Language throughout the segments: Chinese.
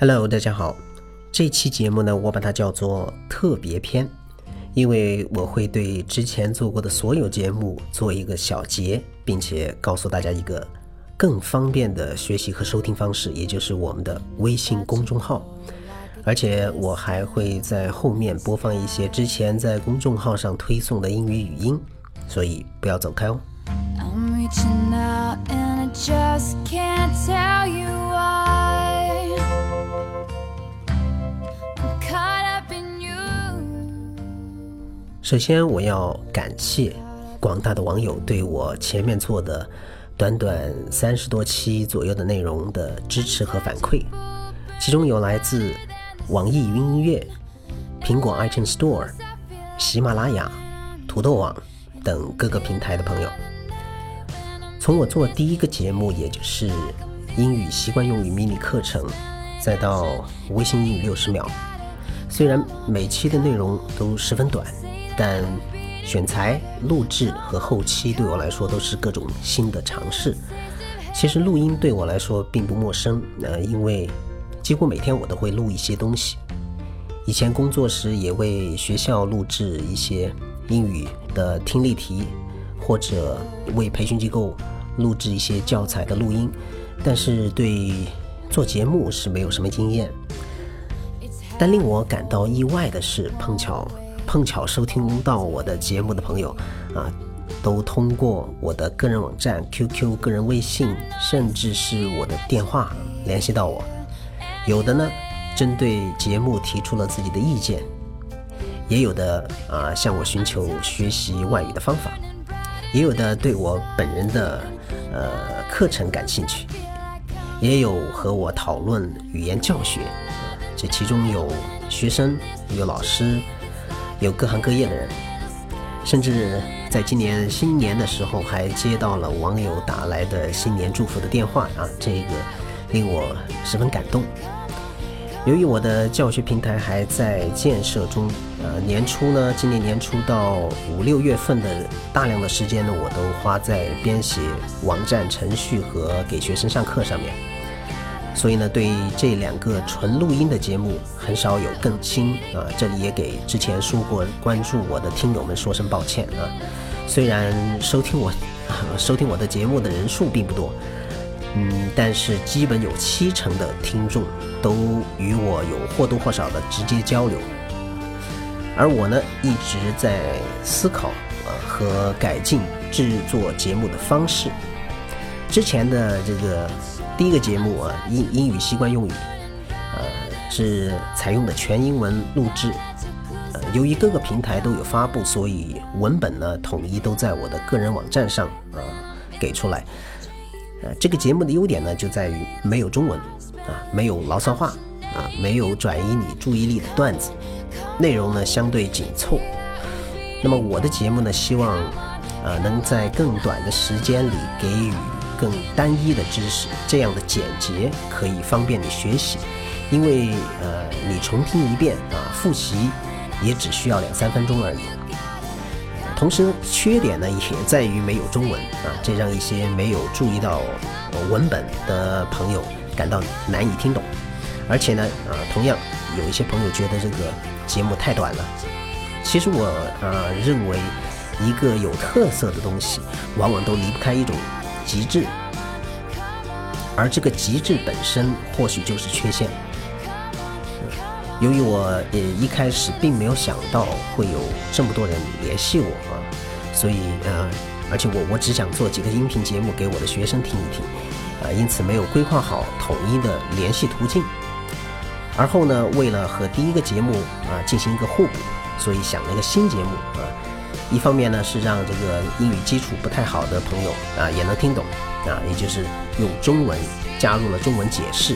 Hello，大家好。这期节目呢，我把它叫做特别篇，因为我会对之前做过的所有节目做一个小结，并且告诉大家一个更方便的学习和收听方式，也就是我们的微信公众号。而且我还会在后面播放一些之前在公众号上推送的英语语音，所以不要走开哦。首先，我要感谢广大的网友对我前面做的短短三十多期左右的内容的支持和反馈，其中有来自网易云音乐、苹果 iTunes Store、喜马拉雅、土豆网等各个平台的朋友。从我做第一个节目，也就是英语习惯用语迷你课程，再到微信英语六十秒，虽然每期的内容都十分短。但选材、录制和后期对我来说都是各种新的尝试。其实录音对我来说并不陌生，呃，因为几乎每天我都会录一些东西。以前工作时也为学校录制一些英语的听力题，或者为培训机构录制一些教材的录音，但是对做节目是没有什么经验。但令我感到意外的是，碰巧。碰巧收听到我的节目的朋友，啊，都通过我的个人网站、QQ、个人微信，甚至是我的电话联系到我。有的呢，针对节目提出了自己的意见；也有的啊，向我寻求学习外语的方法；也有的对我本人的呃课程感兴趣；也有和我讨论语言教学。这其中有学生，有老师。有各行各业的人，甚至在今年新年的时候，还接到了网友打来的新年祝福的电话啊，这个令我十分感动。由于我的教学平台还在建设中，呃，年初呢，今年年初到五六月份的大量的时间呢，我都花在编写网站程序和给学生上课上面。所以呢，对这两个纯录音的节目很少有更新啊。这里也给之前说过关注我的听友们说声抱歉啊。虽然收听我 收听我的节目的人数并不多，嗯，但是基本有七成的听众都与我有或多或少的直接交流。而我呢，一直在思考啊和改进制作节目的方式。之前的这个。第一个节目啊，英英语习惯用语，呃，是采用的全英文录制。呃，由于各个平台都有发布，所以文本呢统一都在我的个人网站上啊给出来。呃，这个节目的优点呢就在于没有中文啊，没有牢骚话啊，没有转移你注意力的段子，内容呢相对紧凑。那么我的节目呢，希望呃能在更短的时间里给予。更单一的知识，这样的简洁可以方便你学习，因为呃，你重听一遍啊，复习也只需要两三分钟而已。同时，缺点呢也在于没有中文啊，这让一些没有注意到文本的朋友感到难以听懂。而且呢，啊，同样有一些朋友觉得这个节目太短了。其实我啊认为，一个有特色的东西，往往都离不开一种。极致，而这个极致本身或许就是缺陷。由于我也一开始并没有想到会有这么多人联系我啊，所以呃，而且我我只想做几个音频节目给我的学生听一听啊，因此没有规划好统一的联系途径。而后呢，为了和第一个节目啊进行一个互补，所以想了一个新节目啊。一方面呢是让这个英语基础不太好的朋友啊也能听懂啊，也就是用中文加入了中文解释。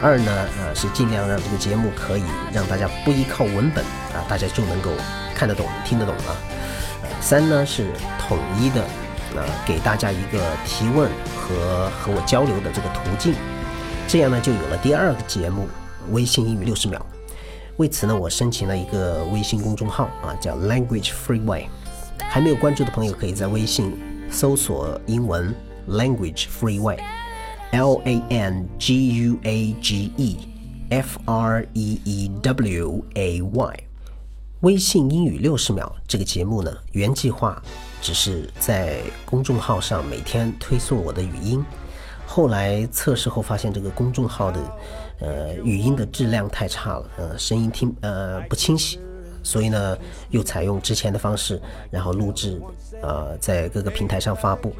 二呢啊是尽量让这个节目可以让大家不依靠文本啊，大家就能够看得懂、听得懂啊。三呢是统一的啊，给大家一个提问和和我交流的这个途径。这样呢就有了第二个节目《微信英语六十秒》。为此呢，我申请了一个微信公众号啊，叫 Language Freeway。还没有关注的朋友，可以在微信搜索英文 language freeway，L A N G U A G E F R E E W A Y。微信英语六十秒这个节目呢，原计划只是在公众号上每天推送我的语音，后来测试后发现这个公众号的呃语音的质量太差了，呃声音听呃不清晰，所以呢又采用之前的方式，然后录制呃在各个平台上发布。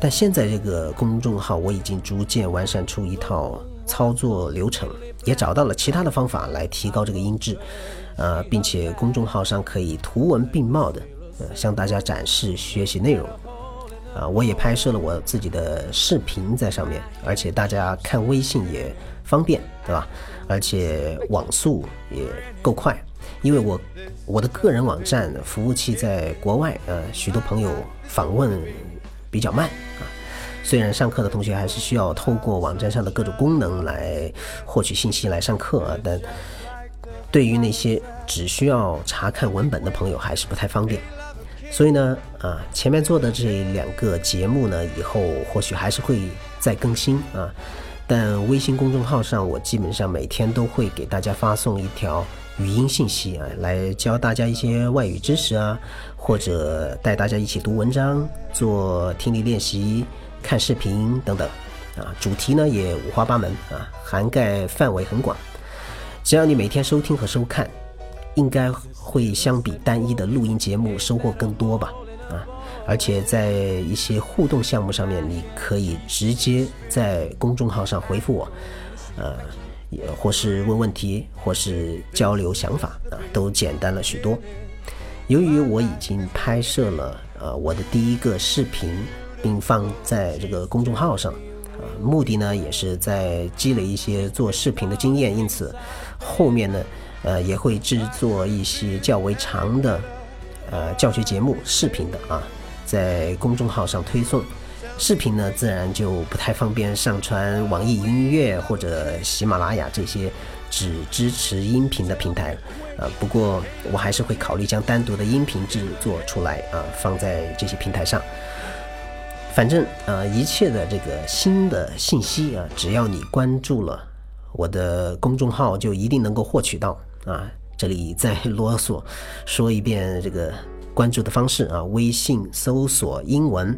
但现在这个公众号我已经逐渐完善出一套操作流程，也找到了其他的方法来提高这个音质。呃，并且公众号上可以图文并茂的，呃，向大家展示学习内容。啊，我也拍摄了我自己的视频在上面，而且大家看微信也方便，对吧？而且网速也够快，因为我我的个人网站服务器在国外，呃，许多朋友访问比较慢啊。虽然上课的同学还是需要透过网站上的各种功能来获取信息来上课啊，但。对于那些只需要查看文本的朋友，还是不太方便。所以呢，啊，前面做的这两个节目呢，以后或许还是会再更新啊。但微信公众号上，我基本上每天都会给大家发送一条语音信息啊，来教大家一些外语知识啊，或者带大家一起读文章、做听力练习、看视频等等啊。主题呢也五花八门啊，涵盖范围很广。只要你每天收听和收看，应该会相比单一的录音节目收获更多吧？啊，而且在一些互动项目上面，你可以直接在公众号上回复我，呃，或是问问题，或是交流想法啊，都简单了许多。由于我已经拍摄了呃我的第一个视频，并放在这个公众号上。啊目的呢，也是在积累一些做视频的经验，因此后面呢，呃，也会制作一些较为长的呃教学节目视频的啊，在公众号上推送。视频呢，自然就不太方便上传网易音乐或者喜马拉雅这些只支持音频的平台。呃，不过我还是会考虑将单独的音频制作出来啊，放在这些平台上。反正呃，一切的这个新的信息啊，只要你关注了我的公众号，就一定能够获取到啊。这里再啰嗦说一遍这个关注的方式啊，微信搜索英文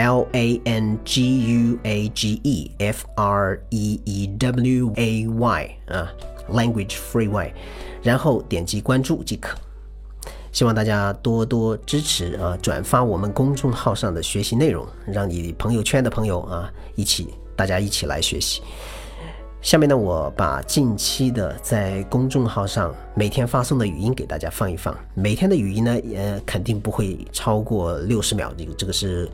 L A N G U A G E F R E E W A Y 啊，Language Free Y，然后点击关注即可。希望大家多多支持啊，转发我们公众号上的学习内容，让你朋友圈的朋友啊一起，大家一起来学习。下面呢，我把近期的在公众号上每天发送的语音给大家放一放。每天的语音呢，呃，肯定不会超过六十秒，这个这个是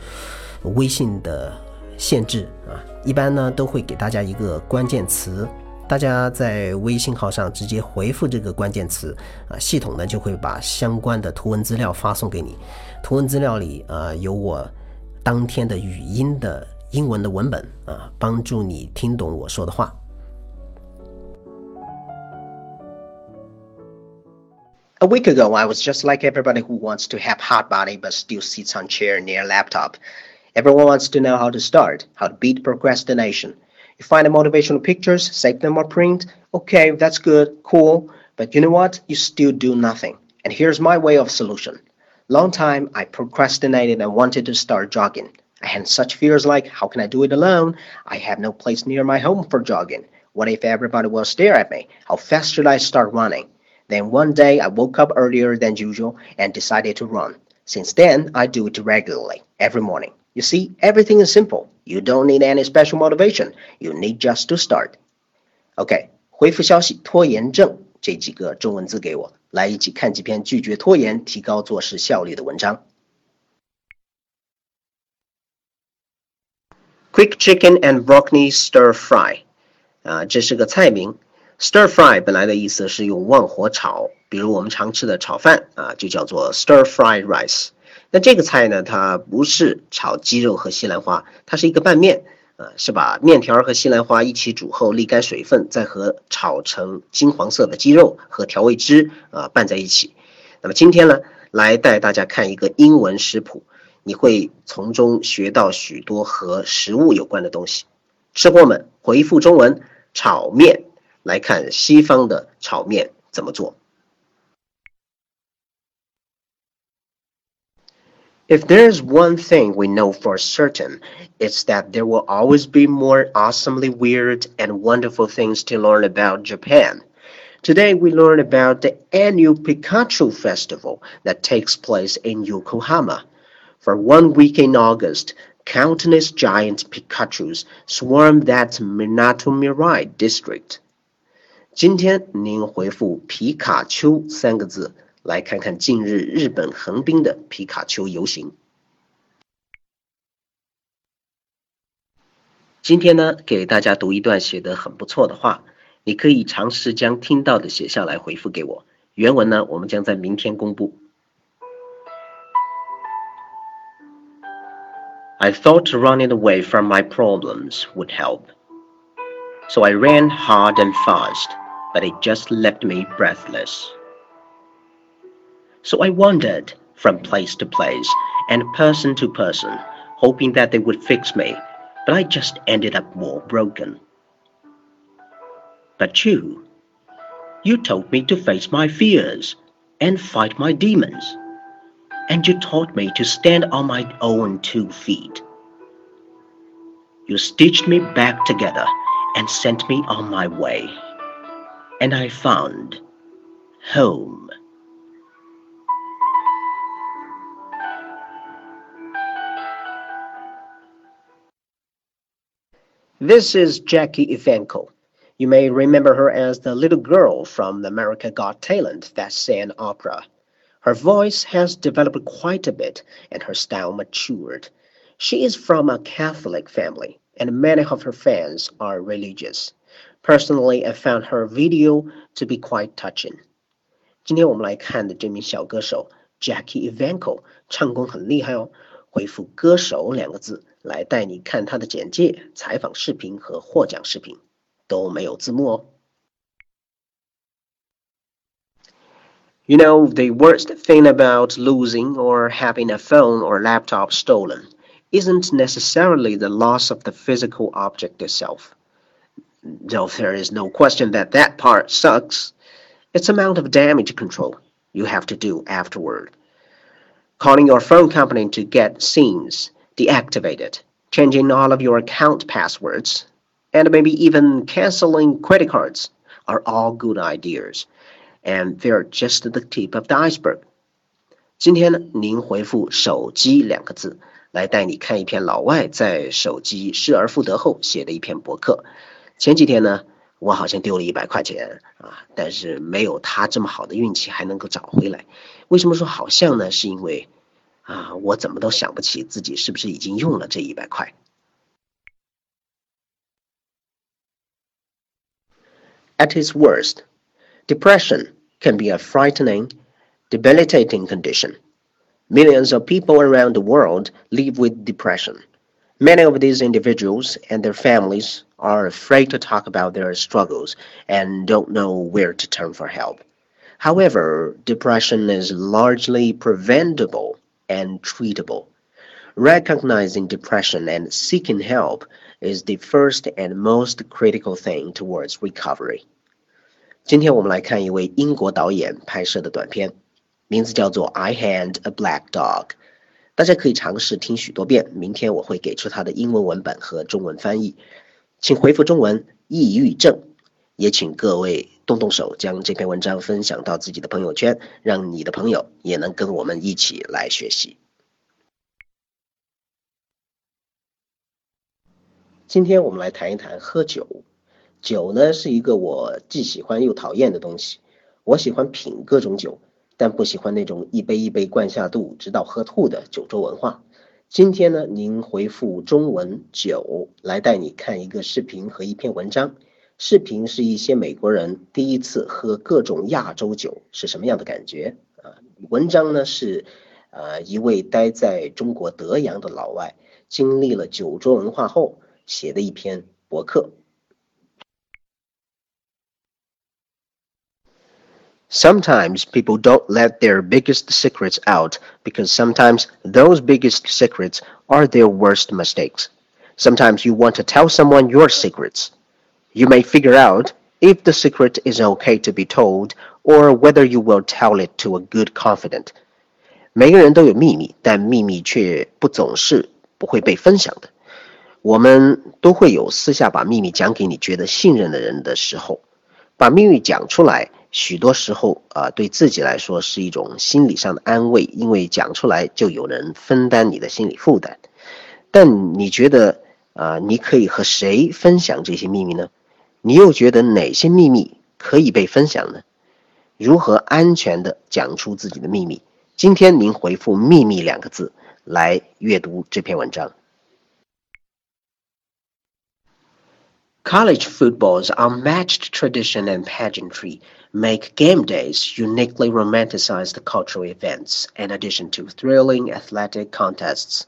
微信的限制啊。一般呢，都会给大家一个关键词。大家在微信号上直接回复这个关键词啊，系统呢就会把相关的图文资料发送给你。图文资料里啊有我当天的语音的英文的文本啊，帮助你听懂我说的话。A week ago, I was just like everybody who wants to have hot body but still sits on chair near laptop. Everyone wants to know how to start, how to beat procrastination. You find the motivational pictures, save them or print. Okay, that's good, cool. But you know what? You still do nothing. And here's my way of solution. Long time I procrastinated and wanted to start jogging. I had such fears like, how can I do it alone? I have no place near my home for jogging. What if everybody will stare at me? How fast should I start running? Then one day I woke up earlier than usual and decided to run. Since then, I do it regularly, every morning. You see, everything is simple. You don't need any special motivation. You need just to start. OK，回复消息“拖延症”这几个中文字给我，来一起看几篇拒绝拖延、提高做事效率的文章。Quick chicken and broccoli stir fry，啊，这是个菜名。 Stir fry 本来的意思是用旺火炒，比如我们常吃的炒饭啊，就叫做 stir fry rice。那这个菜呢，它不是炒鸡肉和西兰花，它是一个拌面，啊，是把面条和西兰花一起煮后沥干水分，再和炒成金黄色的鸡肉和调味汁啊拌在一起。那么今天呢，来带大家看一个英文食谱，你会从中学到许多和食物有关的东西。吃货们回复中文炒面，来看西方的炒面怎么做。If there's one thing we know for certain, it's that there will always be more awesomely weird and wonderful things to learn about Japan. Today we learn about the annual Pikachu Festival that takes place in Yokohama. For one week in August, countless giant Pikachus swarm that Minato Mirai district. 今天您回复“皮卡丘”三个字。来看看近日日本横滨的皮卡丘游行。今天呢，给大家读一段写得很不错的话，你可以尝试将听到的写下来回复给我。原文呢，我们将在明天公布。I thought running away from my problems would help. So I ran hard and fast, but it just left me breathless. So I wandered from place to place and person to person, hoping that they would fix me, but I just ended up more broken. But you, you told me to face my fears and fight my demons, and you taught me to stand on my own two feet. You stitched me back together and sent me on my way, and I found home. This is Jackie Ivanko. You may remember her as the little girl from the America Got Talent that sang opera. Her voice has developed quite a bit and her style matured. She is from a Catholic family and many of her fans are religious. Personally, I found her video to be quite touching. 今天我们来看的这名小歌手 Jackie Ivanko 唱功很厉害哦。回复“歌手”两个字。来带你看他的简介、采访视频和获奖视频，都没有字幕哦。You know, the worst thing about losing or having a phone or laptop stolen isn't necessarily the loss of the physical object itself. Though there is no question that that part sucks, it's amount of damage control you have to do afterward. Calling your phone company to get scenes deactivate it, changing all of your account passwords, and maybe even canceling credit cards are all good ideas, and they're just the tip of the iceberg. 今天呢，您回复“手机”两个字，来带你看一篇老外在手机失而复得后写的一篇博客。 前几天呢，我好像丢了一百块钱啊，但是没有他这么好的运气还能够找回来。为什么说好像呢？是因为啊，我怎么都想不起自己是不是已经用了这一百块。At its worst, depression can be a frightening, debilitating condition. Millions of people around the world live with depression. Many of these individuals and their families are afraid to talk about their struggles and don't know where to turn for help. However, depression is largely preventable and treatable. Recognizing depression and seeking help is the first and most critical thing towards recovery. 今天我们来看一位英国导演拍摄的短片，名字叫做《I Hand a Black Dog》。 大家可以尝试听许多遍。明天我会给出它的英文文本和中文翻译，请回复中文“抑郁症”。也请各位动动手，将这篇文章分享到自己的朋友圈，让你的朋友也能跟我们一起来学习。今天我们来谈一谈喝酒。酒呢是一个我既喜欢又讨厌的东西。我喜欢品各种酒，但不喜欢那种一杯一杯灌下肚，直到喝吐的酒桌文化。今天呢，您回复中文“酒”来带你看一个视频和一篇文章。视频是一些美国人第一次喝各种亚洲酒是什么样的感觉啊？文章呢是，呃，一位待在中国德阳的老外经历了酒桌文化后写的一篇博客。Sometimes people don't let their biggest secrets out because sometimes those biggest secrets are their worst mistakes. Sometimes you want to tell someone your secrets. You may figure out if the secret is okay to be told or whether you will tell it to a good confidant. 每个人都有秘密，但秘密却不总是不会被分享的。我们都会有私下把秘密讲给你觉得信任的人的时候。把秘密讲出来， 许多时候啊，对自己来说是一种心理上的安慰，因为讲出来就有人分担你的心理负担。但你觉得啊，你可以和谁分享这些秘密呢？你又觉得哪些秘密可以被分享呢？如何安全的讲出自己的秘密？今天您回复“秘密”两个字来阅读这篇文章。College football's unmatched tradition and pageantry make game days uniquely romanticized cultural events in addition to thrilling athletic contests.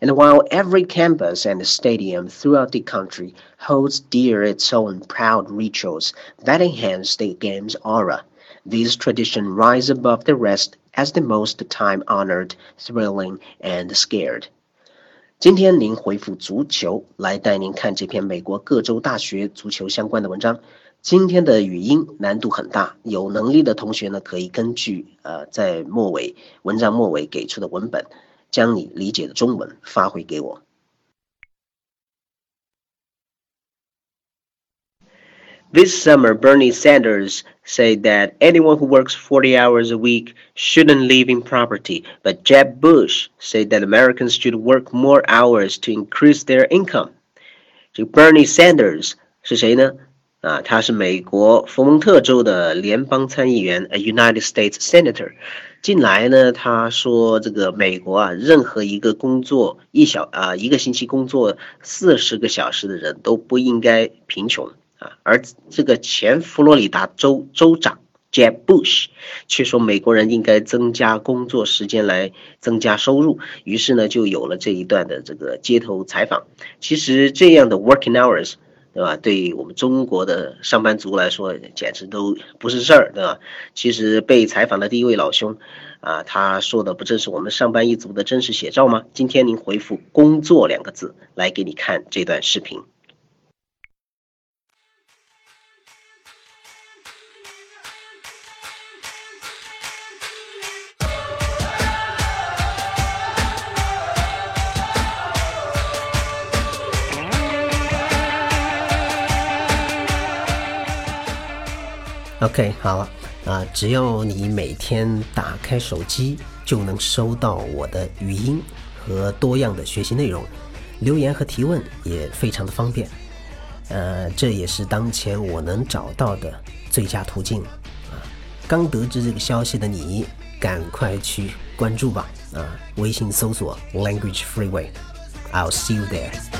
And while every campus and stadium throughout the country holds dear its own proud rituals that enhance the game's aura, these traditions rise above the rest as the most time-honored, thrilling, and scared. 今天您回复足球来带您看这篇美国各州大学足球相关的文章。 今天的语音难度很大，有能力的同学呢可以根据呃在末尾文章末尾给出的文本，将你理解的中文发回给我。This summer, Bernie Sanders said that anyone who works 40 hours a week shouldn't live in poverty, but Jeb Bush said that Americans should work more hours to increase their income. 这个 Bernie Sanders 是谁呢？ 啊，他是美国佛蒙特州的联邦参议员，a United States Senator。近来呢，他说这个美国啊，任何一个工作一小啊一个星期工作四十个小时的人都不应该贫穷。啊，而这个前佛罗里达州州长 Jeb Bush 却说美国人应该增加工作时间来增加收入，于是呢就有了这一段的这个街头采访。其实这样的 working hours，对吧？对于我们中国的上班族来说，简直都不是事儿，对吧？其实被采访的第一位老兄，啊，他说的不正是我们上班一族的真实写照吗？今天您回复“工作”两个字来给你看这段视频。OK，好了啊，只要你每天打开手机，就能收到我的语音和多样的学习内容，留言和提问也非常的方便。呃，这也是当前我能找到的最佳途径啊。刚得知这个消息的你，赶快去关注吧啊！微信搜索 Language Freeway，I'll see you there。